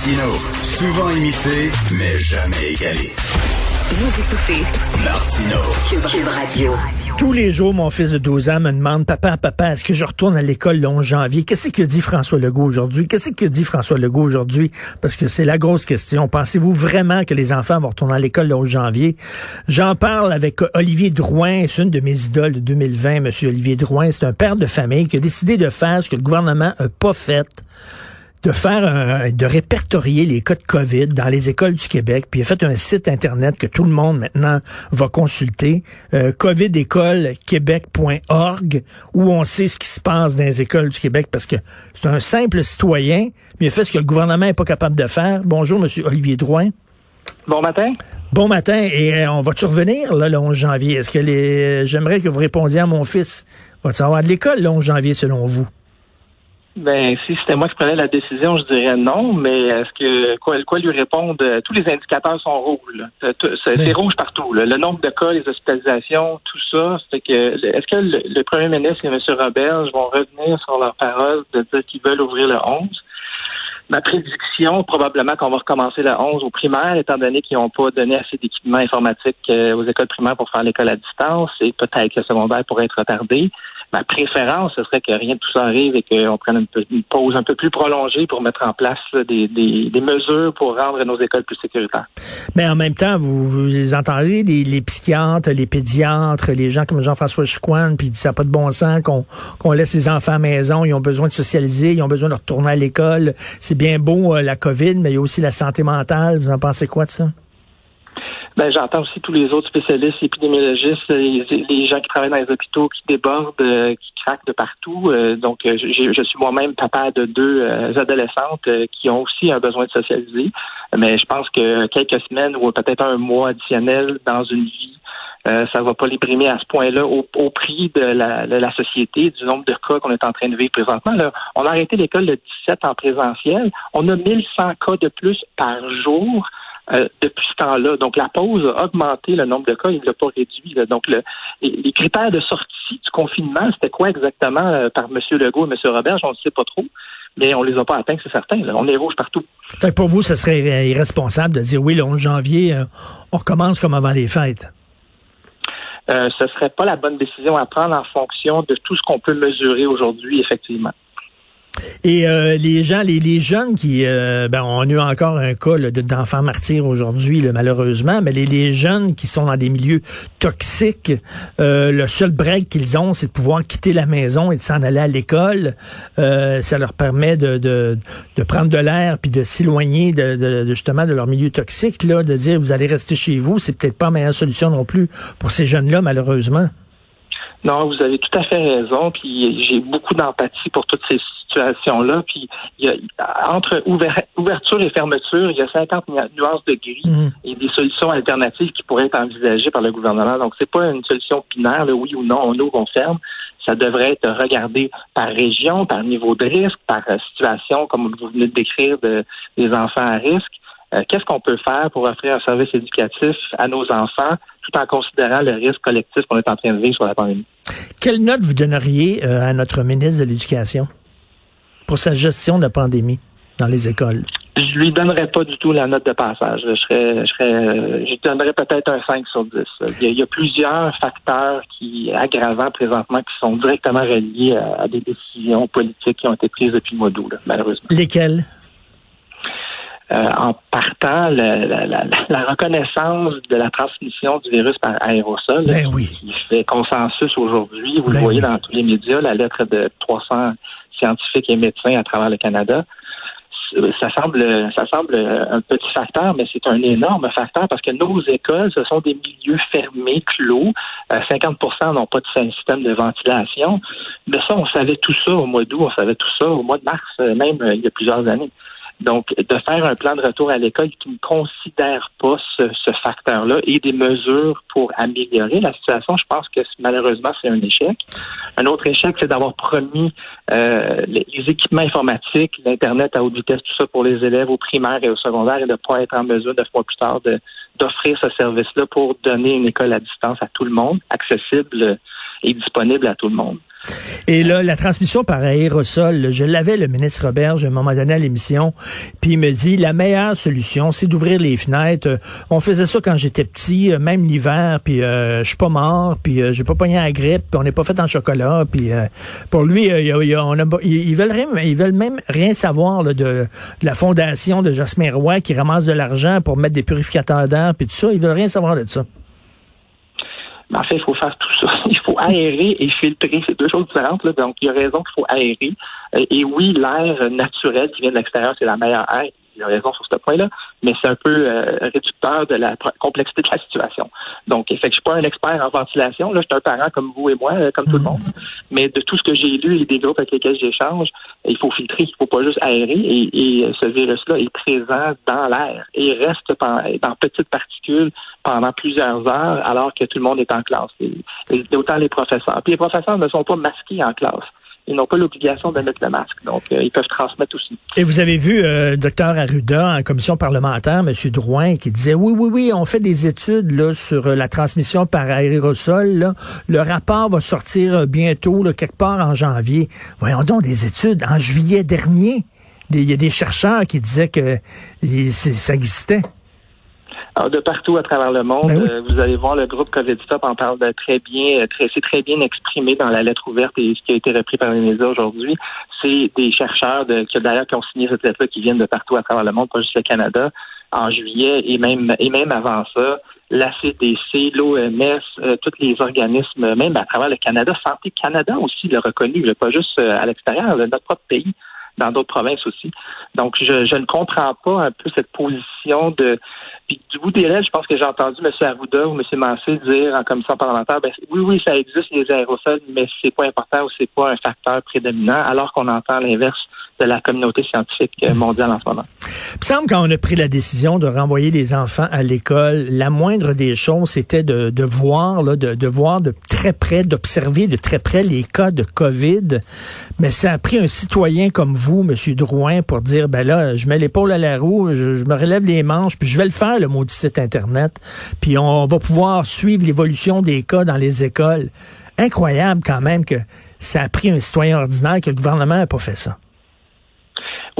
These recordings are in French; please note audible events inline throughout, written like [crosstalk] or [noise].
Martino, souvent imité, mais jamais égalé. Vous écoutez Martino, Cube, Cube Radio. Tous les jours, mon fils de 12 ans me demande, papa, papa, est-ce que je retourne à l'école le 11 janvier? Qu'est-ce que dit François Legault aujourd'hui? Qu'est-ce que dit François Legault aujourd'hui? Parce que c'est la grosse question. Pensez-vous vraiment que les enfants vont retourner à l'école le 11 janvier? J'en parle avec Olivier Drouin, c'est une de mes idoles de 2020, monsieur Olivier Drouin. C'est un père de famille qui a décidé de faire ce que le gouvernement n'a pas fait de faire un, de répertorier les cas de COVID dans les écoles du Québec, puis il a fait un site internet que tout le monde maintenant va consulter, euh, covidécolequebec.org, où on sait ce qui se passe dans les écoles du Québec, parce que c'est un simple citoyen, mais il a fait ce que le gouvernement n'est pas capable de faire. Bonjour, Monsieur Olivier Drouin. Bon matin. Bon matin, et euh, on va-tu revenir là, le 11 janvier? Est-ce que les... J'aimerais que vous répondiez à mon fils. Va-tu avoir de l'école le 11 janvier selon vous? Ben, si c'était moi qui prenais la décision, je dirais non, mais est-ce que quoi, quoi lui répondre? Tous les indicateurs sont rouges. Euh, tout- C'est rouge partout. là. Le nombre de cas, les hospitalisations, tout ça. C'est que est-ce que le, le premier ministre et M. Roberge vont revenir sur leur parole de dire qu'ils veulent ouvrir le 11? Ma prédiction, probablement qu'on va recommencer le 11 au primaire, étant donné qu'ils n'ont pas donné assez d'équipements informatiques euh, aux écoles primaires pour faire l'école à distance, et peut-être que le secondaire pourrait être retardé. Ma préférence, ce serait que rien de tout ça arrive et qu'on prenne une, pause un peu plus prolongée pour mettre en place des, mesures pour rendre nos écoles plus sécuritaires. Mais en même temps, vous, vous entendez, les, les psychiatres, les pédiatres, les gens comme Jean-François Chicoine, puis ça n'a pas de bon sens qu'on laisse les enfants à maison, ils ont besoin de socialiser, ils ont besoin de retourner à l'école. C'est bien beau euh, la COVID, mais il y a aussi la santé mentale. Vous en pensez quoi de ça? Ben, j'entends aussi tous les autres spécialistes, épidémiologistes, les, gens qui travaillent dans les hôpitaux qui débordent, euh, qui craquent de partout. Euh, donc, euh, je suis moi-même papa de deux adolescentes qui ont aussi un besoin de socialiser. Mais je pense que quelques semaines ou peut-être un mois additionnel dans une vie, ça va pas les brimer à ce point-là au, prix de la, société, du nombre de cas qu'on est en train de vivre présentement. On a arrêté l'école le 17 en présentiel. On a 1100 cas de plus par jour. Euh, depuis ce temps-là. Donc, la pause a augmenté le nombre de cas, il ne l'a pas réduit. là. Donc, le, les, critères de sortie du confinement, c'était quoi exactement euh, par M. Legault et M. Robert? On ne sait pas trop, mais on les a pas atteints, c'est certain. là. On est rouge partout. Fait que pour vous, ce serait euh, irresponsable de dire oui, le 11 janvier, euh, on recommence comme avant les fêtes. Ce serait pas la bonne décision à prendre en fonction de tout ce qu'on peut mesurer aujourd'hui, effectivement. Et euh, les gens, les, les jeunes qui, euh, ben, on a eu encore un cas d'enfants martyrs aujourd'hui, malheureusement, mais les, les jeunes qui sont dans des milieux toxiques, euh, le seul break qu'ils ont, c'est de pouvoir quitter la maison et de s'en aller à l'école. Euh, ça leur permet de, de, de prendre de l'air puis de s'éloigner de- de- justement de leur milieu toxique, là, de dire vous allez rester chez vous, c'est peut-être pas la meilleure solution non plus pour ces jeunes-là, malheureusement. Non, vous avez tout à fait raison. Puis j'ai beaucoup d'empathie pour toutes ces situations-là. Puis il y a, entre ouver- ouverture et fermeture, il y a 50 nu- nuances de gris Mhm. et des solutions alternatives qui pourraient être envisagées par le gouvernement. Donc c'est pas une solution binaire, le oui ou non, on ouvre, on ferme. Ça devrait être regardé par région, par niveau de risque, par euh, situation, comme vous venez de décrire, de, des enfants à risque. Euh, Qu'est-ce qu'on peut faire pour offrir un service éducatif à nos enfants tout en considérant le risque collectif qu'on est en train de vivre sur la pandémie? Quelle note vous donneriez euh, à notre ministre de l'Éducation? Pour sa gestion de la pandémie dans les écoles? Je lui donnerais pas du tout la note de passage. Je serais, je serais, euh, je lui donnerais peut-être un 5 sur 10. Il y, a, il y a plusieurs facteurs qui aggravants présentement qui sont directement reliés à, à des décisions politiques qui ont été prises depuis le mois d'août, malheureusement. Lesquels? Euh, en partant, la, la- la- la reconnaissance de la transmission du virus par aérosol, Ben qui, oui. qui fait consensus aujourd'hui, vous Ben le voyez oui. dans tous les médias, la lettre de 300 scientifiques et médecins à travers le Canada, ça semble, ça semble un petit facteur, mais c'est un énorme facteur parce que nos écoles, ce sont des milieux fermés, clos. 50% euh, n'ont pas de système de ventilation. Mais ça, on savait tout ça au mois d'août, on savait tout ça au mois de mars, euh, même il y a plusieurs années. Donc, de faire un plan de retour à l'école qui ne considère pas ce, facteur-là et des mesures pour améliorer la situation, je pense que malheureusement, c'est un échec. Un autre échec, c'est d'avoir promis euh, les, équipements informatiques, l'Internet à haute vitesse, tout ça pour les élèves au primaire et au secondaire et de ne pas être en mesure, neuf mois plus tard, d'offrir ce service-là pour donner une école à distance à tout le monde, accessible et disponible à tout le monde. Et là, la transmission par aérosol, je l'avais, le ministre Roberge, à un moment donné à l'émission, puis il me dit, la meilleure solution, c'est d'ouvrir les fenêtres. Euh, on faisait ça quand j'étais petit, euh, même l'hiver, puis euh, je suis pas mort, puis j'ai pas pogné à la grippe, puis on n'est pas fait en chocolat, puis pour lui, on a, ils, veulent rien, ils veulent même rien savoir de, de, la fondation de Jasmin Roy qui ramasse de l'argent pour mettre des purificateurs d'air, puis tout ça, ils veulent rien savoir de ça. En fait, il faut faire tout ça. [laughs] Il faut aérer et filtrer. C'est deux choses différentes. Là. Donc, il y a raison qu'il faut aérer. Et oui, l'air naturel qui vient de l'extérieur, c'est la meilleure air il a raison sur ce point-là, mais c'est un peu euh, réducteur de la complexité de la situation. Donc, fait que je suis pas un expert en ventilation, là, je suis un parent comme vous et moi, euh, comme tout le mhm. monde, mais de tout ce que j'ai lu et des groupes avec lesquels j'échange, il faut filtrer, il faut pas juste aérer, et, ce virus-là est présent dans l'air et reste dans petites particules pendant plusieurs heures alors que tout le monde est en classe, et, autant les professeurs. Puis les professeurs ne sont pas masqués en classe ils n'ont pas l'obligation de mettre le masque. Donc, euh, ils peuvent transmettre aussi. Et vous avez vu, euh, docteur Arruda, en commission parlementaire, M. Drouin, qui disait, oui, oui, oui, on fait des études là, sur euh, la transmission par aérosol. Le rapport va sortir bientôt, quelque part en janvier. Voyons donc des études en juillet dernier. Il y a des chercheurs qui disaient que ça existait. Alors, de partout à travers le monde, ben euh, vous allez voir le groupe COVID Stop en parle de très bien, euh, très, c'est très bien exprimé dans la lettre ouverte et ce qui a été repris par les médias aujourd'hui. C'est des chercheurs de, qui d'ailleurs qui ont signé cette lettre-là qui viennent de partout à travers le monde, pas juste le Canada, en juillet et même et même avant ça, la CDC, l'OMS, euh, tous les organismes, même à travers le Canada, Santé Canada aussi l'a reconnu, pas juste à l'extérieur, notre propre pays dans d'autres provinces aussi. Donc, je, je, ne comprends pas un peu cette position de puis du bout des lèvres, je pense que j'ai entendu M. Arruda ou M. Massé dire en commission parlementaire, ben, oui, oui, ça existe les aérosols, mais c'est pas important ou c'est pas un facteur prédominant, alors qu'on entend l'inverse de la communauté scientifique mondiale en ce moment. Il me semble quand on a pris la décision de renvoyer les enfants à l'école, la moindre des choses, c'était de, de voir, là, de, de voir de très près, d'observer de très près les cas de COVID. Mais ça a pris un citoyen comme vous, M. Drouin, pour dire, ben là, je mets l'épaule à la roue, je, je me relève les manches, puis je vais le faire, le maudit site Internet, puis on va pouvoir suivre l'évolution des cas dans les écoles. Incroyable quand même que ça a pris un citoyen ordinaire que le gouvernement n'a pas fait ça.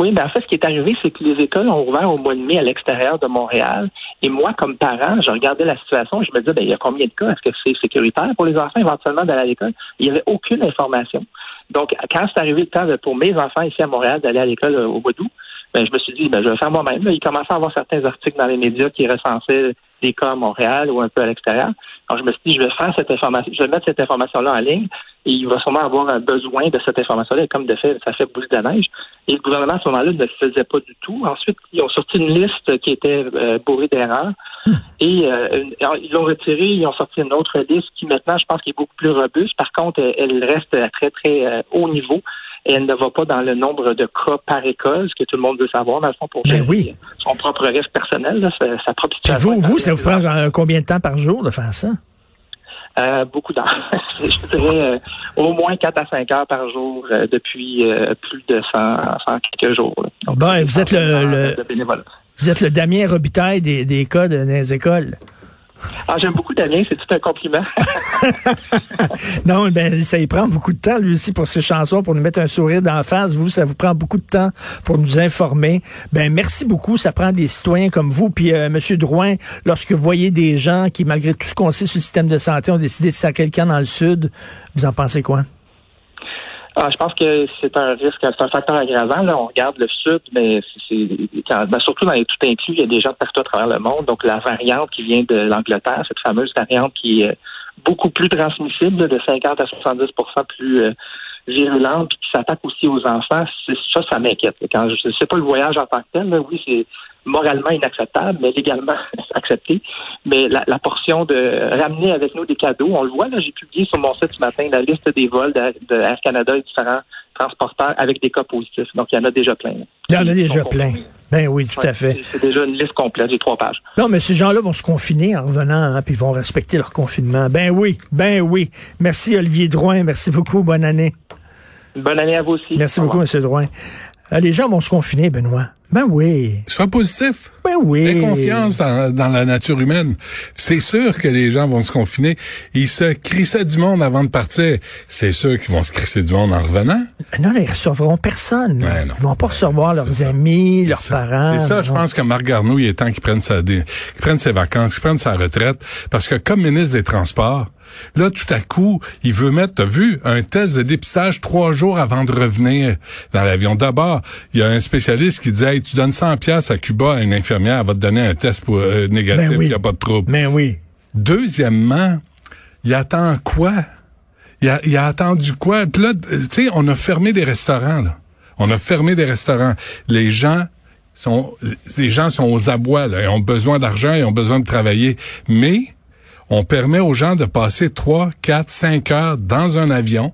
Oui, ben en fait, ce qui est arrivé, c'est que les écoles ont ouvert au mois de mai à l'extérieur de Montréal. Et moi, comme parent, je regardais la situation, je me disais, ben, il y a combien de cas? Est-ce que c'est sécuritaire pour les enfants éventuellement d'aller à l'école? Il n'y avait aucune information. Donc, quand c'est arrivé le temps pour mes enfants ici à Montréal d'aller à l'école euh, au mois d'août, ben, je me suis dit, ben, je vais faire moi-même. Il commençait à avoir certains articles dans les médias qui recensaient des cas à Montréal ou un peu à l'extérieur. Alors, je me suis dit, je vais faire cette information, je vais mettre cette information-là en ligne et il va sûrement avoir un besoin de cette information-là. Et comme de fait, ça fait boule de neige. Et le gouvernement, à ce moment-là, ne le faisait pas du tout. Ensuite, ils ont sorti une liste qui était euh, bourrée d'erreurs. [laughs] Et euh, ils l'ont retiré, ils ont sorti une autre liste qui maintenant, je pense, qui est beaucoup plus robuste. Par contre, elle reste à très, très euh, haut niveau et elle ne va pas dans le nombre de cas par école, ce que tout le monde veut savoir, dans le fond, pour ben oui. son propre risque personnel, sa, propre situation. Vous, vous, ça vous prend combien de temps par jour de faire ça? Euh, beaucoup d'heures. [laughs] je dirais euh, au moins 4 à 5 heures par jour euh, depuis plus de 100, 100 quelques jours. bon, vous êtes le, vous êtes le Damien Robitaille des, des cas de, les écoles. Ah, j'aime beaucoup Damien, c'est tout un compliment. [laughs] non, ben ça y prend beaucoup de temps lui aussi pour ses chansons, pour nous mettre un sourire d'en face. Vous, ça vous prend beaucoup de temps pour nous informer. Ben merci beaucoup. Ça prend des citoyens comme vous. Puis euh, Monsieur Drouin, lorsque vous voyez des gens qui, malgré tout ce qu'on sait sur le système de santé, ont décidé de sacrer quelqu'un dans le sud, vous en pensez quoi? Ah, je pense que c'est un risque, c'est un facteur aggravant. Là, on regarde le sud, mais c'est ben, surtout dans les tout inclus, il y a des gens de partout à travers le monde. Donc la variante qui vient de l'Angleterre, cette fameuse variante qui est beaucoup plus transmissible, de 50 à 70% plus euh, virulentes puis qui s'attaquent aussi aux enfants, ça, ça m'inquiète. Quand je sais pas le voyage en tant que tel, là, oui, c'est moralement inacceptable, mais légalement [laughs] accepté. Mais la, la, portion de ramener avec nous des cadeaux, on le voit, là, j'ai publié sur mon site ce matin la liste des vols de, de Air Canada et différents transporteurs avec des cas positifs. Donc, il y en a déjà plein. Il y en a déjà plein. Ben oui, tout à fait. C'est déjà une liste complète, j'ai trois pages. Non, mais ces gens-là vont se confiner en revenant, hein, puis ils vont respecter leur confinement. Ben oui, ben oui. Merci Olivier Drouin, merci beaucoup, bonne année. Bonne année à vous aussi. Merci beaucoup, M. Drouin. Euh, les gens vont se confiner, Benoît. Ben oui. Sois positif. Ben oui. Aie confiance dans, dans, la nature humaine. C'est sûr que les gens vont se confiner. Ils se crissaient du monde avant de partir. C'est sûr qu'ils vont se crisser du monde en revenant. Non, ils recevront personne. Ben non. Ils vont pas recevoir leurs amis, leurs parents. C'est ça, je pense que Marc Garneau, il est temps qu'il prenne, sa, qu'il prenne ses vacances, qu'il prenne sa retraite. Parce que comme ministre des Transports, Là, tout à coup, il veut mettre, t'as vu, un test de dépistage trois jours avant de revenir dans l'avion. D'abord, il y a un spécialiste qui dit, hey, tu donnes 100 pièces à Cuba à une infirmière, elle va te donner un test pour, euh, négatif, il n'y a pas de trouble. Mais oui. Deuxièmement, il attend quoi? Il a, il a attendu quoi? Puis là, tu sais, on a fermé des restaurants, là. On a fermé des restaurants. Les gens sont, les gens sont aux abois, là. Ils ont besoin d'argent, ils ont besoin de travailler. Mais, on permet aux gens de passer 3, 4, 5 heures dans un avion,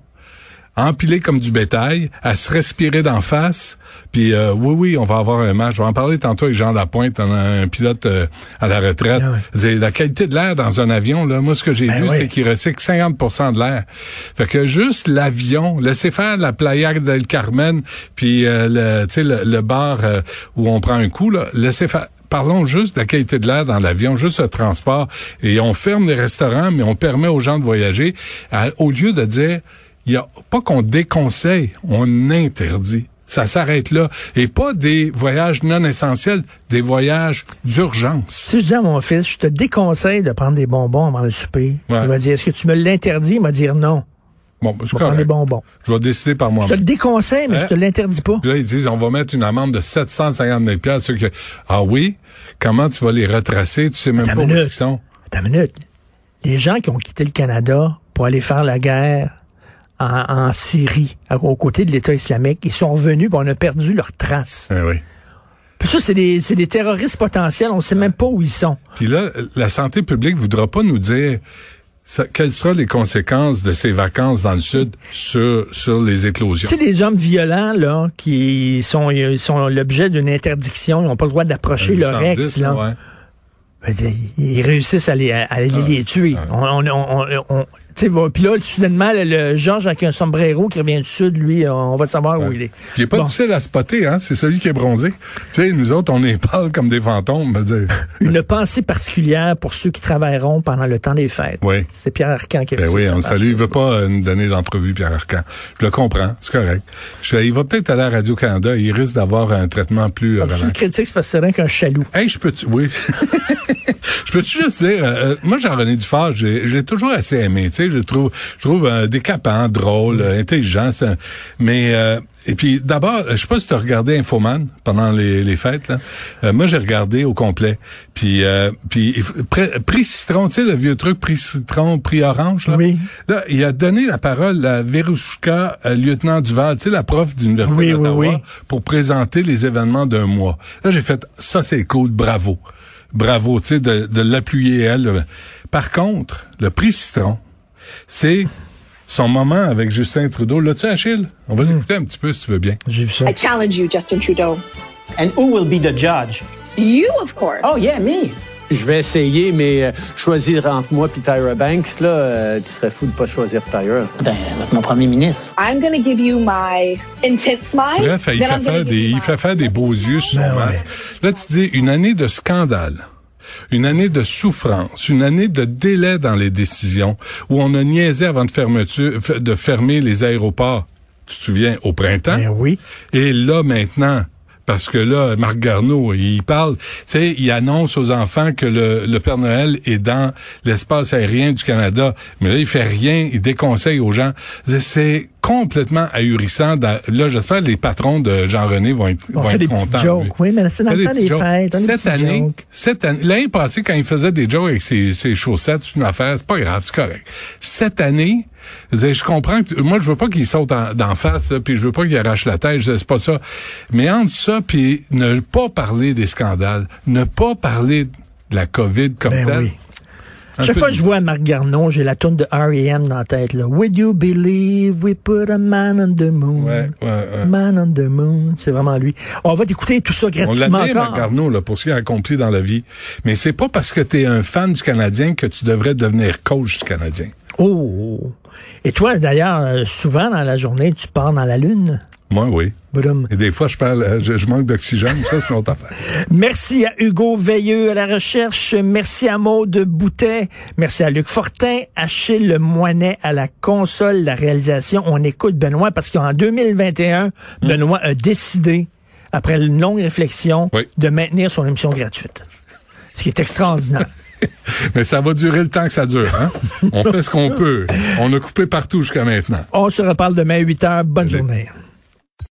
empilé comme du bétail, à se respirer d'en face. Puis euh, oui, oui, on va avoir un match. Je vais en parler tantôt avec Jean Lapointe, un, pilote euh, à la retraite. Ah la qualité de l'air dans un avion, là, moi, ce que j'ai ben vu, c'est qu'il recycle 50% de l'air. Fait que juste l'avion, laissez faire la Playa del Carmen, puis euh, le, le, le bar où on prend un coup, là, laissez faire parlons juste de la qualité de l'air dans l'avion, juste le transport. Et on ferme les restaurants, mais on permet aux gens de voyager. au lieu de dire, il y a pas qu'on déconseille, on interdit. Ça s'arrête là. Et pas des voyages non essentiels, des voyages d'urgence. Si je dis à mon fils, je te déconseille de prendre des bonbons avant le souper, il va dire, est-ce que tu me l'interdis? Il va dire non. Bon, ben, je vais prendre des bonbons. Je vais décider par moi. Je te le déconseille, mais je je te hein? l'interdis pas. Puis là, ils disent, on va mettre une amende de 750 000 ceux que, ah oui? Comment tu vas les retracer? Tu sais même pas où ils sont. Attends une minute. Les gens qui ont quitté le Canada pour aller faire la guerre en, Syrie, aux côtés de l'État islamique, ils sont revenus, et on a perdu leurs traces. Eh oui. Puis ça, c'est des, des terroristes potentiels, on sait même pas où ils sont. Puis là, la santé publique voudra pas nous dire quelles seront les conséquences de ces vacances dans le sud sur sur les éclosions? Sais, les hommes violents, là, qui sont, sont l'objet d'une interdiction, ils n'ont pas le droit d'approcher leur ex, là. Ben, ils réussissent à les, à les, ah, tuer. Ah. On, on, on, puis là, soudainement, le, Georges avec un sombrero qui revient du sud, lui, on va savoir où il est. il n'est pas difficile à spotter, hein? C'est celui qui est bronzé. Tu sais, nous autres, on est [laughs] pâle comme des fantômes. Dire. [laughs] Une pensée particulière pour ceux qui travailleront pendant le temps des fêtes. Oui. C'est Pierre Arcan qui a ben Oui, on salue. Il veut pas euh, nous donner l'entrevue, Pierre Arcan. Je le comprends, c'est correct. Je, il va peut-être aller à Radio-Canada. Il risque d'avoir un traitement plus... Euh, tu critique, c'est parce que c'est rien qu'un chaloux. Hey, je peux... Oui. [laughs] je peux-tu juste dire, euh, euh, moi Jean-René Dufort, j'ai toujours assez aimé, tu sais, je trouve, je trouve euh, décapant, drôle, euh, intelligent, mais et puis d'abord, je sais pas si tu as regardé Infoman pendant les, les fêtes là. moi j'ai regardé au complet. Puis puis prix citron, tu sais le vieux truc prix citron, prix orange là? Oui. Là, il a donné la parole à Verouchka, lieutenant Duval, tu sais la prof d'université oui, d'Ottawa pour présenter les événements d'un mois. Là, j'ai fait ça c'est cool, bravo bravo, tu sais, de, de l'appuyer elle. Par contre, le prix Citron, c'est son moment avec Justin Trudeau. L'as-tu, Achille? On va l'écouter un petit peu, si tu veux bien. J'ai vu ça. I challenge you, Justin Trudeau. And who will be the judge? You, of course. Oh, yeah, me. Je vais essayer, mais euh, choisir entre moi et Tyra Banks, là, euh, tu serais fou de pas choisir Tyra. Ben, votre mon premier ministre. I'm gonna give you my intense smile. Bref, il fait, faire des, il fait faire des beaux yeux sur ben masque. Là, tu dis une année de scandale une année de souffrance, une année de délai dans les décisions, où on a niaisé avant de, fermeture, de fermer les aéroports, tu te souviens, au printemps? Ben oui. Et là, maintenant, parce que là, Marc Garneau, il parle, tu sais, il annonce aux enfants que le, le Père Noël est dans l'espace aérien du Canada, mais là, il fait rien, il déconseille aux gens. C'est complètement ahurissant. Là, j'espère que les patrons de Jean-René vont être, on vont fait être des jokes, oui, mais c'est dans le temps des fêtes. Cette année, cette année, l'année passée, quand il faisait des jokes avec ses, ses chaussettes, c'est une affaire, c'est pas grave, c'est correct. Cette année, Je, veux dire, je comprends que moi je veux pas qu'il saute en- d'en face, là, puis je veux pas qu'il arrache la tête, je- c'est pas ça. Mais entre ça puis ne pas parler des scandales, ne pas parler de la COVID comme Ben telle. oui. Chaque fois que je vois Marc Garneau, j'ai la tourne de R.E.M. dans la tête. Là. Would you believe we put a man on the moon? Ouais, ouais, ouais. Man on the moon. C'est vraiment lui. On va t'écouter tout ça On gratuitement l'admire, encore. Marc Garneau, là, pour ce qu'il a accompli dans la vie. Mais c'est pas parce que tu es un fan du Canadien que tu devrais devenir coach du Canadien. Oh. Et toi, d'ailleurs, euh, souvent dans la journée, tu pars dans la lune? Moi, oui. Boudum. Et des fois, je parle, euh, je, je manque d'oxygène, ça, c'est une autre affaire. [laughs] Merci à Hugo Veilleux à la recherche. Merci à Maude Boutet. Merci à Luc Fortin, Achille Le Moinet à la console, la réalisation. On écoute Benoît parce qu'en 2021, Benoît a décidé, après une longue réflexion, Oui. de maintenir son émission gratuite. Ce qui est extraordinaire. [laughs] [laughs] Mais ça va durer le temps que ça dure, hein? On fait ce qu'on peut. On a coupé partout jusqu'à maintenant. On se reparle demain à 8 heures. Bonne journée.